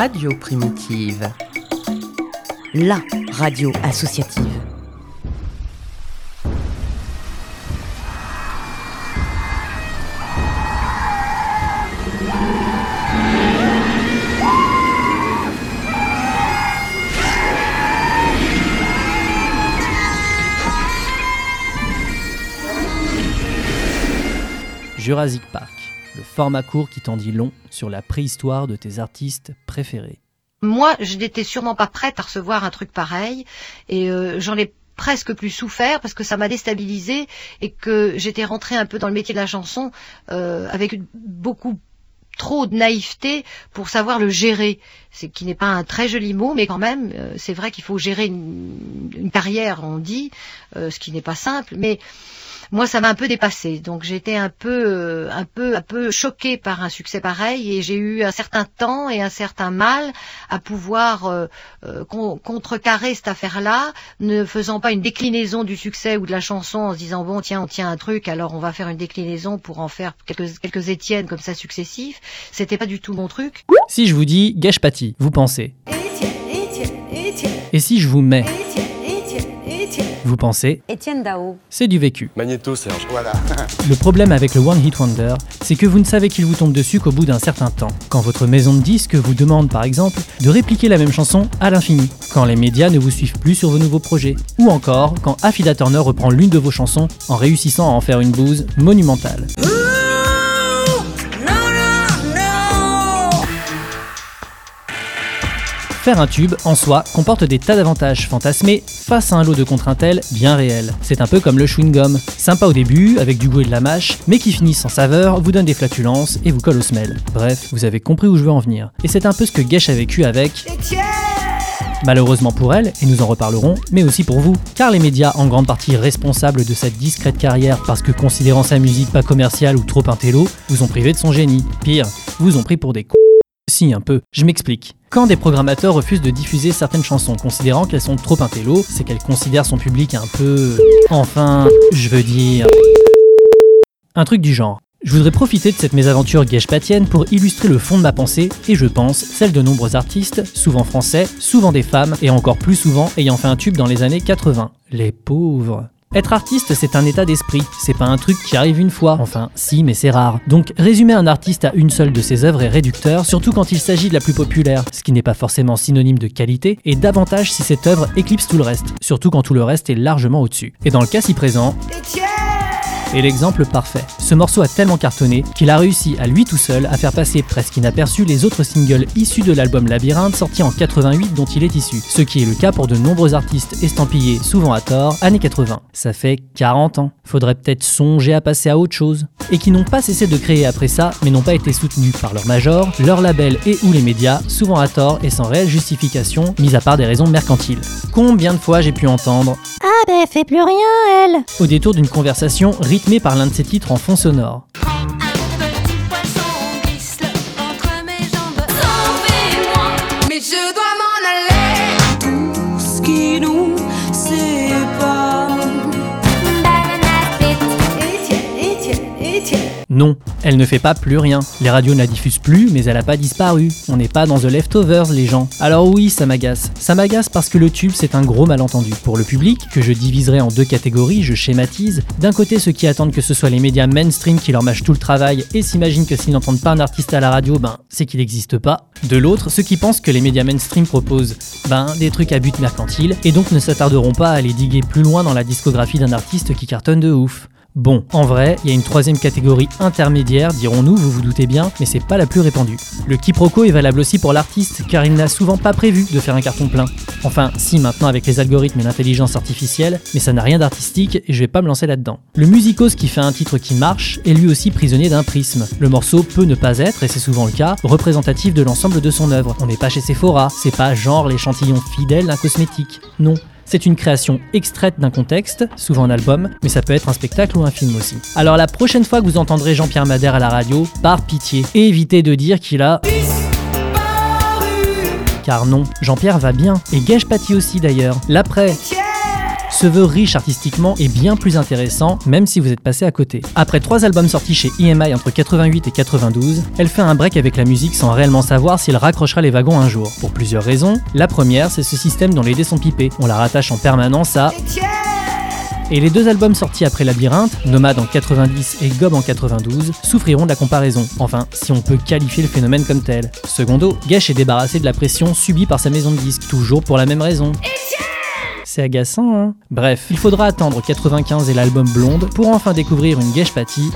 Radio Primitive. La radio associative. Jurassic Park, le format court qui t'en dit long sur la préhistoire de tes artistes préférés. Moi, je n'étais sûrement pas prête à recevoir un truc pareil, et euh, j'en ai presque plus souffert parce que ça m'a déstabilisé et que j'étais rentrée un peu dans le métier de la chanson euh, avec beaucoup trop de naïveté pour savoir le gérer. C'est qui n'est pas un très joli mot, mais quand même, euh, c'est vrai qu'il faut gérer une, une carrière, on dit, ce qui n'est pas simple, mais moi ça m'a un peu dépassé. Donc j'étais un peu euh, un peu un peu choquée par un succès pareil et j'ai eu un certain temps et un certain mal à pouvoir euh, euh, con- contrecarrer cette affaire là ne faisant pas une déclinaison du succès ou de la chanson en se disant bon tiens on tient un truc alors on va faire une déclinaison pour en faire quelques quelques Étienne comme ça successifs c'était pas du tout mon truc. Si je vous dis Gage Paty, vous pensez. Et si je vous mets Vous pensez Étienne Dao. C'est du vécu. Magnéto, Serge. Voilà. Le problème avec le One Hit Wonder, c'est que vous ne savez qu'il vous tombe dessus qu'au bout d'un certain temps. Quand votre maison de disques vous demande par exemple de répliquer la même chanson à l'infini. Quand les médias ne vous suivent plus sur vos nouveaux projets. Ou encore quand Affida Turner reprend l'une de vos chansons en réussissant à en faire une bouse monumentale. Faire un tube, en soi, comporte des tas d'avantages fantasmés face à un lot de contre-intel bien réel. C'est un peu comme le chewing-gum. Sympa au début, avec du goût et de la mâche, mais qui finit sans saveur, vous donne des flatulences et vous colle aux semelles. Bref, vous avez compris où je veux en venir. Et c'est un peu ce que Gesh a vécu avec... Malheureusement pour elle, et nous en reparlerons, mais aussi pour vous, car les médias, en grande partie responsables de cette discrète carrière parce que considérant sa musique pas commerciale ou trop intello, vous ont privé de son génie. Pire, vous ont pris pour des cons. Si, un peu. Je m'explique. Quand des programmateurs refusent de diffuser certaines chansons considérant qu'elles sont trop intello, c'est qu'elles considèrent son public un peu... Enfin, je veux dire... Un truc du genre. Je voudrais profiter de cette mésaventure guèche-patienne pour illustrer le fond de ma pensée, et je pense celle de nombreux artistes, souvent français, souvent des femmes, et encore plus souvent ayant fait un tube dans les années 80. Les pauvres. Être artiste, c'est un état d'esprit, c'est pas un truc qui arrive une fois, enfin si, mais c'est rare. Donc résumer un artiste à une seule de ses œuvres est réducteur, surtout quand il s'agit de la plus populaire, ce qui n'est pas forcément synonyme de qualité, et davantage si cette œuvre éclipse tout le reste, surtout quand tout le reste est largement au-dessus. Et dans le cas ci présent, est l'exemple parfait. Ce morceau a tellement cartonné qu'il a réussi à lui tout seul à faire passer presque inaperçu les autres singles issus de l'album Labyrinthe sorti en 88 dont il est issu, ce qui est le cas pour de nombreux artistes estampillés, souvent à tort, années 80. Ça fait 40 ans. Faudrait peut-être songer à passer à autre chose. Et qui n'ont pas cessé de créer après ça, mais n'ont pas été soutenus par leur major, leur label et ou les médias, souvent à tort et sans réelle justification, mis à part des raisons mercantiles. Combien de fois j'ai pu entendre Ah ben, fait plus rien, elle au détour d'une conversation par l'un de ses titres en fond sonore. Non, elle ne fait pas plus rien. Les radios ne la diffusent plus, mais elle a pas disparu. On n'est pas dans The Leftovers, les gens. Alors oui, ça m'agace. Ça m'agace parce que le tube, c'est un gros malentendu. Pour le public, que je diviserai en deux catégories, je schématise. D'un côté, ceux qui attendent que ce soit les médias mainstream qui leur mâchent tout le travail et s'imaginent que s'ils n'entendent pas un artiste à la radio, ben, c'est qu'il n'existe pas. De l'autre, ceux qui pensent que les médias mainstream proposent, ben, des trucs à but mercantile, et donc ne s'attarderont pas à aller diguer plus loin dans la discographie d'un artiste qui cartonne de ouf. Bon, en vrai, il y a une troisième catégorie intermédiaire, dirons-nous, vous vous doutez bien, mais c'est pas la plus répandue. Le quiproquo est valable aussi pour l'artiste, car il n'a souvent pas prévu de faire un carton plein. Enfin, si maintenant avec les algorithmes et l'intelligence artificielle, mais ça n'a rien d'artistique et je vais pas me lancer là-dedans. Le musicos qui fait un titre qui marche est lui aussi prisonnier d'un prisme. Le morceau peut ne pas être, et c'est souvent le cas, représentatif de l'ensemble de son œuvre. On n'est pas chez Sephora, c'est pas genre l'échantillon fidèle d'un cosmétique. Non. C'est une création extraite d'un contexte, souvent un album, mais ça peut être un spectacle ou un film aussi. Alors la prochaine fois que vous entendrez Jean-Pierre Madère à la radio, par pitié, évitez de dire qu'il a... Car non, Jean-Pierre va bien, et Gage Paty aussi d'ailleurs. L'après, se veut riche artistiquement et bien plus intéressant, même si vous êtes passé à côté. Après trois albums sortis chez EMI entre 88 et 92, elle fait un break avec la musique sans réellement savoir si elle raccrochera les wagons un jour. Pour plusieurs raisons. La première, c'est ce système dont les dés sont pipés. On la rattache en permanence à et les deux albums sortis après Labyrinthe, Nomade en 90 et Gob en 92, souffriront de la comparaison, enfin, si on peut qualifier le phénomène comme tel. Secondo, Gesh est débarrassé de la pression subie par sa maison de disques, toujours pour la même raison. Agaçant, hein Bref, il faudra attendre 95 et l'album Blonde pour enfin découvrir une Gesh Patty.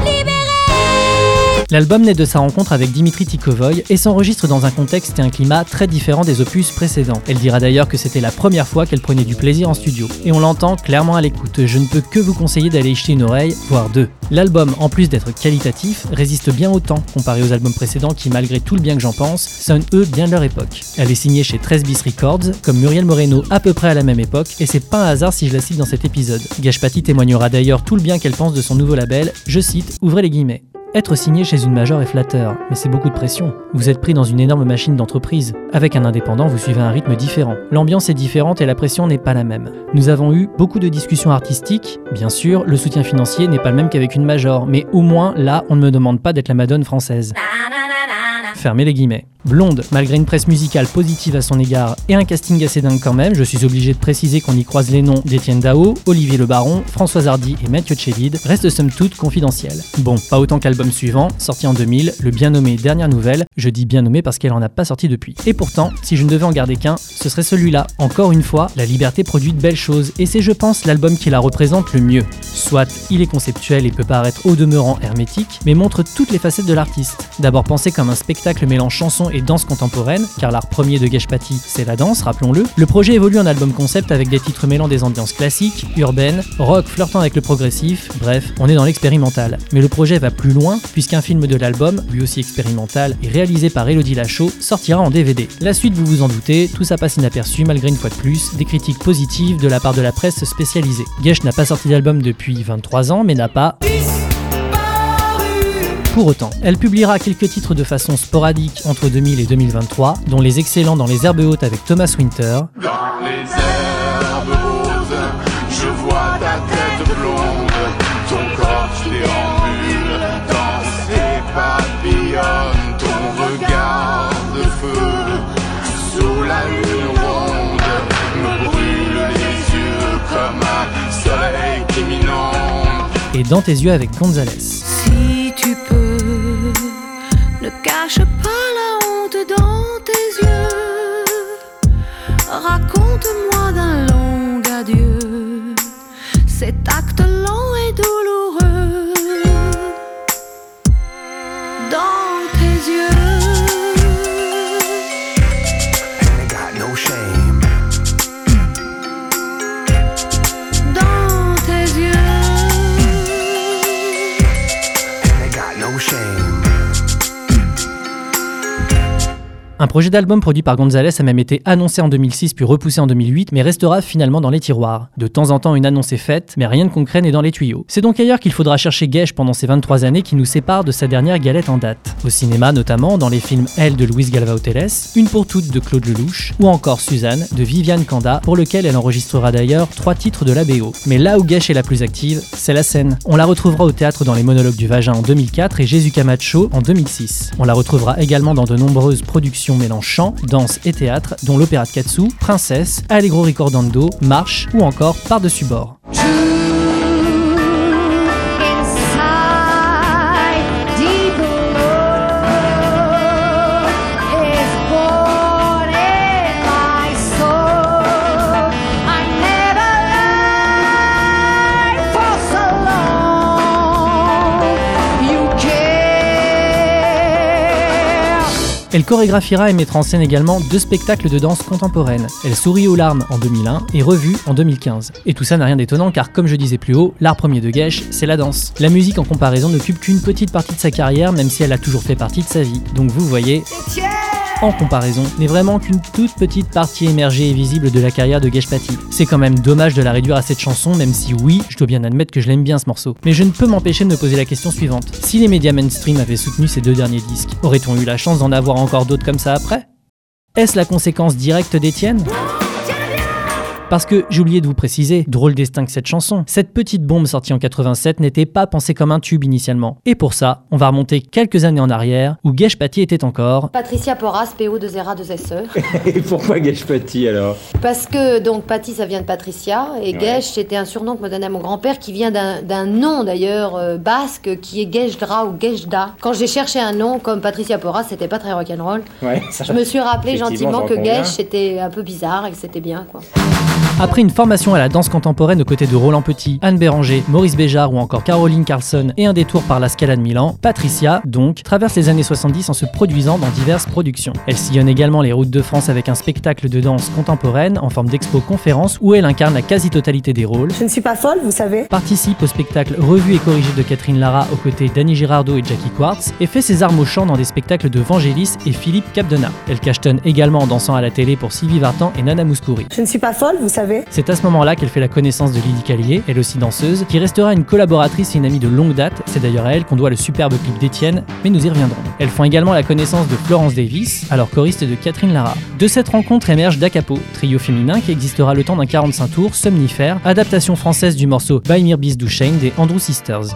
L'album naît de sa rencontre avec Dimitri Tikovoy et s'enregistre dans un contexte et un climat très différents des opus précédents. Elle dira d'ailleurs que c'était la première fois qu'elle prenait du plaisir en studio. Et on l'entend clairement à l'écoute, je ne peux que vous conseiller d'aller y jeter une oreille, voire deux. L'album, en plus d'être qualitatif, résiste bien au temps, comparé aux albums précédents qui, malgré tout le bien que j'en pense, sonnent eux bien de leur époque. Elle est signée chez 13 bis Records, comme Muriel Moreno à peu près à la même époque, et c'est pas un hasard si je la cite dans cet épisode. Gashpati témoignera d'ailleurs tout le bien qu'elle pense de son nouveau label, je cite, ouvrez les guillemets. Être signé chez une major est flatteur, mais c'est beaucoup de pression. Vous êtes pris dans une énorme machine d'entreprise. Avec un indépendant, vous suivez un rythme différent. L'ambiance est différente et la pression n'est pas la même. Nous avons eu beaucoup de discussions artistiques. Bien sûr, le soutien financier n'est pas le même qu'avec une major, mais au moins là, on ne me demande pas d'être la madone française. Fermez les guillemets. Blonde, malgré une presse musicale positive à son égard et un casting assez dingue quand même, je suis obligé de préciser qu'on y croise les noms d'Étienne Dao, Olivier Le Baron, Françoise Hardy et Mathieu Chédid, reste somme toute confidentiel. Bon, pas autant que l'album suivant, sorti en 2000, le bien nommé Dernière Nouvelle, je dis bien nommé parce qu'elle en a pas sorti depuis. Et pourtant, si je ne devais en garder qu'un, ce serait celui-là. Encore une fois, la liberté produit de belles choses et c'est je pense l'album qui la représente le mieux. Soit il est conceptuel et peut paraître au demeurant hermétique, mais montre toutes les facettes de l'artiste. D'abord pensé comme un spectacle mêlant chanson et danse contemporaine, car l'art premier de Geshpati, c'est la danse, rappelons-le. Le projet évolue en album concept avec des titres mêlant des ambiances classiques, urbaines, rock flirtant avec le progressif, bref, on est dans l'expérimental. Mais le projet va plus loin, puisqu'un film de l'album, lui aussi expérimental, et réalisé par Elodie Lachaud, sortira en DVD. La suite, vous vous en doutez, tout ça passe inaperçu malgré une fois de plus des critiques positives de la part de la presse spécialisée. Gesh n'a pas sorti d'album depuis 23 ans, mais n'a pas pour autant, elle publiera quelques titres de façon sporadique entre 2000 et 2023, dont les excellents dans les herbes hautes avec Thomas Winter. Dans les herbes roses, je vois ta tête blonde, ton corps qui déambule dans ses papillons, ton regard de feu sous la lune ronde me brûle les yeux comme un soleil qui m'inonde. Et dans tes yeux avec Gonzalez. Un projet d'album produit par Gonzalez a même été annoncé en 2006 puis repoussé en 2008, mais restera finalement dans les tiroirs. De temps en temps, une annonce est faite, mais rien de concret n'est dans les tuyaux. C'est donc ailleurs qu'il faudra chercher Gesh pendant ces 23 années qui nous séparent de sa dernière galette en date. Au cinéma notamment, dans les films Elle de Luis Galvao Teles, Une pour toutes de Claude Lelouch, ou encore Suzanne de Viviane Kanda, pour lequel elle enregistrera d'ailleurs trois titres de la BO. Mais là où Gesh est la plus active, c'est la scène. On la retrouvera au théâtre dans Les Monologues du Vagin en 2004 et Jésus Camacho en 2006. On la retrouvera également dans de nombreuses productions mêlant chant, danse et théâtre, dont l'opéra de Katsu, Princesse, Allegro Ricordando, Marche ou encore Par-dessus bord. Elle chorégraphiera et mettra en scène également deux spectacles de danse contemporaine. Elle sourit aux larmes en 2001 et Revue en 2015. Et tout ça n'a rien d'étonnant car comme je disais plus haut, l'art premier de Gesh, c'est la danse. La musique en comparaison n'occupe qu'une petite partie de sa carrière même si elle a toujours fait partie de sa vie. Donc vous voyez, en comparaison, n'est vraiment qu'une toute petite partie émergée et visible de la carrière de Geshpati. C'est quand même dommage de la réduire à cette chanson, même si oui, je dois bien admettre que je l'aime bien ce morceau. Mais je ne peux m'empêcher de me poser la question suivante. Si les médias mainstream avaient soutenu ces deux derniers disques, aurait-on eu la chance d'en avoir encore d'autres comme ça après? Est-ce la conséquence directe d'Étienne? Parce que, j'ai oublié de vous préciser, drôle destin que cette chanson, cette petite bombe sortie en 87 n'était pas pensée comme un tube initialement. Et pour ça, on va remonter quelques années en arrière, où Gesh Paty était encore Patricia Porras, PO de Zera de SE. Et pourquoi Gage Paty alors? Parce que donc Patty ça vient de Patricia et Gesh c'était un surnom que me donnait mon grand-père qui vient d'un d'un nom d'ailleurs euh, basque qui est Geshdra ou Geshda. Quand j'ai cherché un nom comme Patricia Porras c'était pas très rock'n'roll. Ouais, ça- Je me suis rappelé gentiment que. Gesh c'était un peu bizarre et que c'était bien quoi. Après une formation à la danse contemporaine aux côtés de Roland Petit, Anne Béranger, Maurice Béjart ou encore Caroline Carlson et un détour par la Scala de Milan, Patricia, donc, traverse les années 70 en se produisant dans diverses productions. Elle sillonne également les routes de France avec un spectacle de danse contemporaine en forme d'expo-conférence où elle incarne la quasi-totalité des rôles, Je ne suis pas folle, vous savez. participe au spectacle revu et corrigé de Catherine Lara aux côtés d'Annie Girardot et Jackie Quartz et fait ses armes au chant dans des spectacles de Vangelis et Philippe Capdena. Elle cachetonne également en dansant à la télé pour Sylvie Vartan et Nana Mouskouri. Je ne suis pas folle, vous C'est à ce moment-là qu'elle fait la connaissance de Lydie Callier, elle aussi danseuse, qui restera une collaboratrice et une amie de longue date. C'est d'ailleurs à elle qu'on doit le superbe clip d'Étienne, mais nous y reviendrons. Elles font également la connaissance de Florence Davis, alors choriste de Catherine Lara. De cette rencontre émerge Dacapo, trio féminin qui existera le temps d'un 45 tours, somnifère, adaptation française du morceau By Mir Bis Duchesne des Andrew Sisters.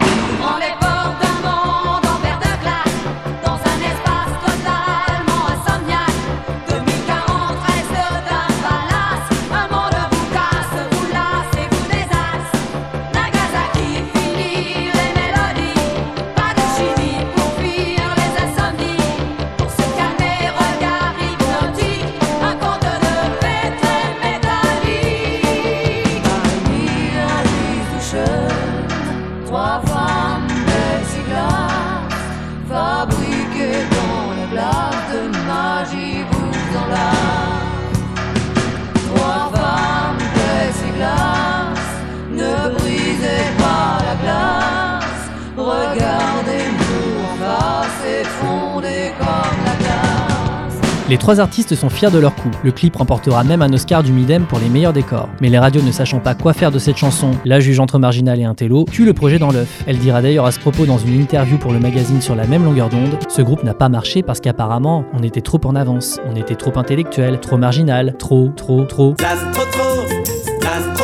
Les trois artistes sont fiers de leur coup. Le clip remportera même un Oscar du Midem pour les meilleurs décors. Mais les radios ne sachant pas quoi faire de cette chanson, la juge entre Marginal et Intello tue le projet dans l'œuf. Elle dira d'ailleurs à ce propos dans une interview pour le magazine sur la même longueur d'onde, ce groupe n'a pas marché parce qu'apparemment on était trop en avance, on était trop intellectuel, trop marginal, trop, trop, trop. Trop trop.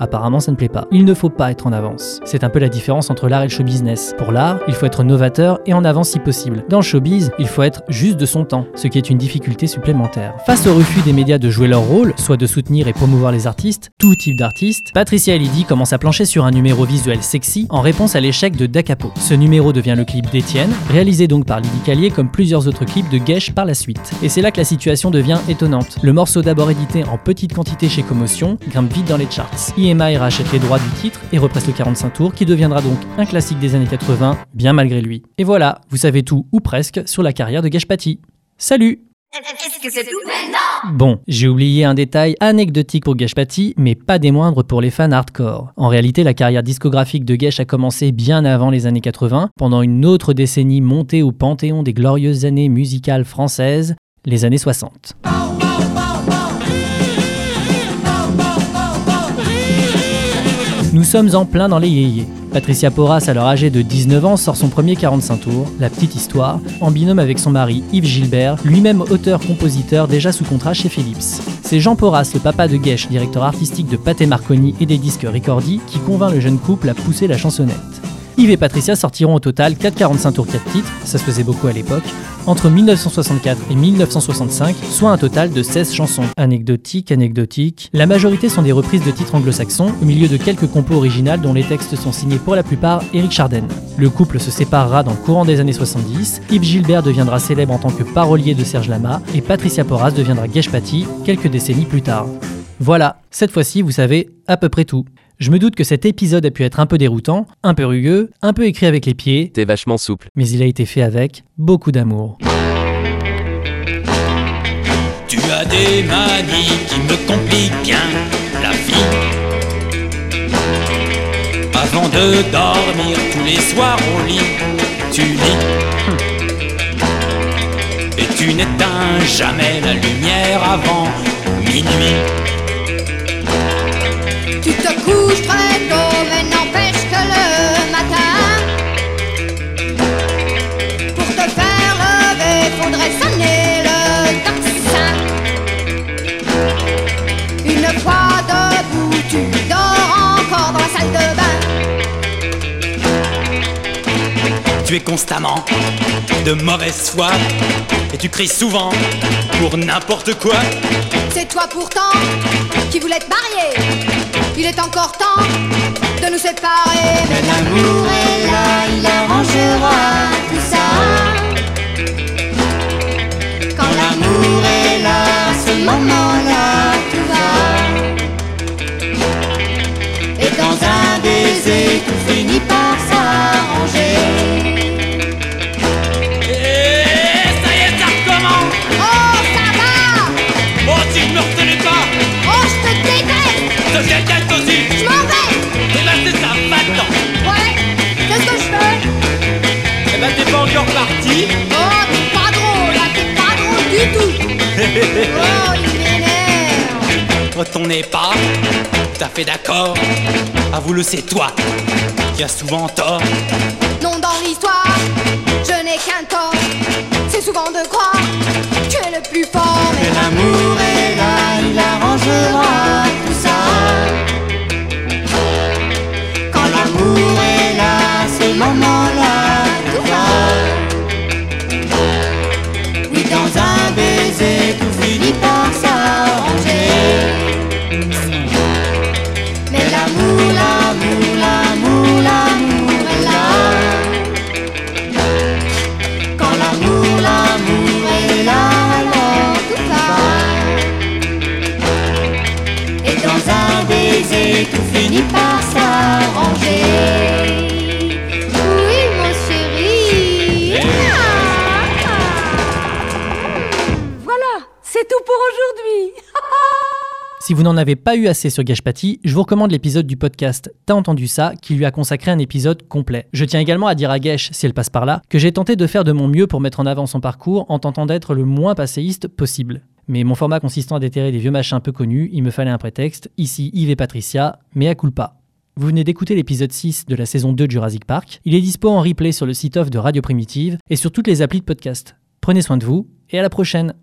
Apparemment, ça ne plaît pas. Il ne faut pas être en avance. C'est un peu la différence entre l'art et le show business. Pour l'art, il faut être novateur et en avance si possible. Dans le showbiz, il faut être juste de son temps, ce qui est une difficulté supplémentaire. Face au refus des médias de jouer leur rôle, soit de soutenir et promouvoir les artistes, tout type d'artistes, Patricia et Lydie commencent à plancher sur un numéro visuel sexy en réponse à l'échec de Dacapo. Ce numéro devient le clip d'Étienne, réalisé donc par Lydie Callier comme plusieurs autres clips de Gesh par la suite. Et c'est là que la situation devient étonnante. Le morceau d'abord édité en petite quantité chez Commotion grimpe vite dans les charts. EMI rachète les droits du titre et represse le 45 tours qui deviendra donc un classique des années 80, bien malgré lui. Et voilà, vous savez tout ou presque sur la carrière de Gesh Paty. Salut que c'est tout Bon, j'ai oublié un détail anecdotique pour Gesh Paty, mais pas des moindres pour les fans hardcore. En réalité, la carrière discographique de Gesh a commencé bien avant les années 80, pendant une autre décennie montée au panthéon des glorieuses années musicales françaises, les années 60. Nous sommes en plein dans les yéyés. Patricia Porras, alors âgée de 19 ans, sort son premier 45 tours, La Petite Histoire, en binôme avec son mari Yves Gilbert, lui-même auteur-compositeur déjà sous contrat chez Philips. C'est Jean Porras, le papa de Gesh, directeur artistique de Pathé Marconi et des disques Ricordi, qui convainc le jeune couple à pousser la chansonnette. Yves et Patricia sortiront au total 4 45 tours 4 titres, ça se faisait beaucoup à l'époque, entre 1964 et 1965, soit un total de 16 chansons. Anecdotiques, anecdotiques. La majorité sont des reprises de titres anglo-saxons, au milieu de quelques compos originales dont les textes sont signés pour la plupart Eric Charden. Le couple se séparera dans le courant des années 70, Yves Gilbert deviendra célèbre en tant que parolier de Serge Lama, et Patricia Porras deviendra Gesh Paty quelques décennies plus tard. Voilà, cette fois-ci vous savez à peu près tout. Je me doute que cet épisode a pu être un peu déroutant, un peu rugueux, un peu écrit avec les pieds, T'es vachement souple. mais il a été fait avec beaucoup d'amour. Tu as des manies qui me compliquent bien la vie. Avant de dormir tous les soirs au lit, tu lis. Et tu n'éteins jamais la lumière avant minuit. Tu es constamment de mauvaise foi et tu cries souvent pour n'importe quoi. C'est toi pourtant qui voulais te marier. Il est encore temps de nous séparer. Mais l'amour est là, il arrangera tout ça. Quand l'amour est là, ce moment-là, fait d'accord. Avoue-le, c'est toi. Qui as souvent tort. Non, dans l'histoire, je n'ai qu'un tort. C'est souvent de croire que tu es le plus fort Mais l'amour est là, il arrangera tout ça. Quand l'amour est Si vous n'en avez pas eu assez sur Gashpati, je vous recommande l'épisode du podcast T'as entendu ça qui lui a consacré un épisode complet. Je tiens également à dire à Gesh, si elle passe par là, que j'ai tenté de faire de mon mieux pour mettre en avant son parcours en tentant d'être le moins passéiste possible. Mais mon format consistant à déterrer des vieux machins peu connus, il me fallait un prétexte, ici Yves et Patricia, mais à culpa. Vous venez d'écouter l'épisode 6 de la saison 2 de Jurassic Park. Il est dispo en replay sur le site off de Radio Primitive et sur toutes les applis de podcast. Prenez soin de vous et à la prochaine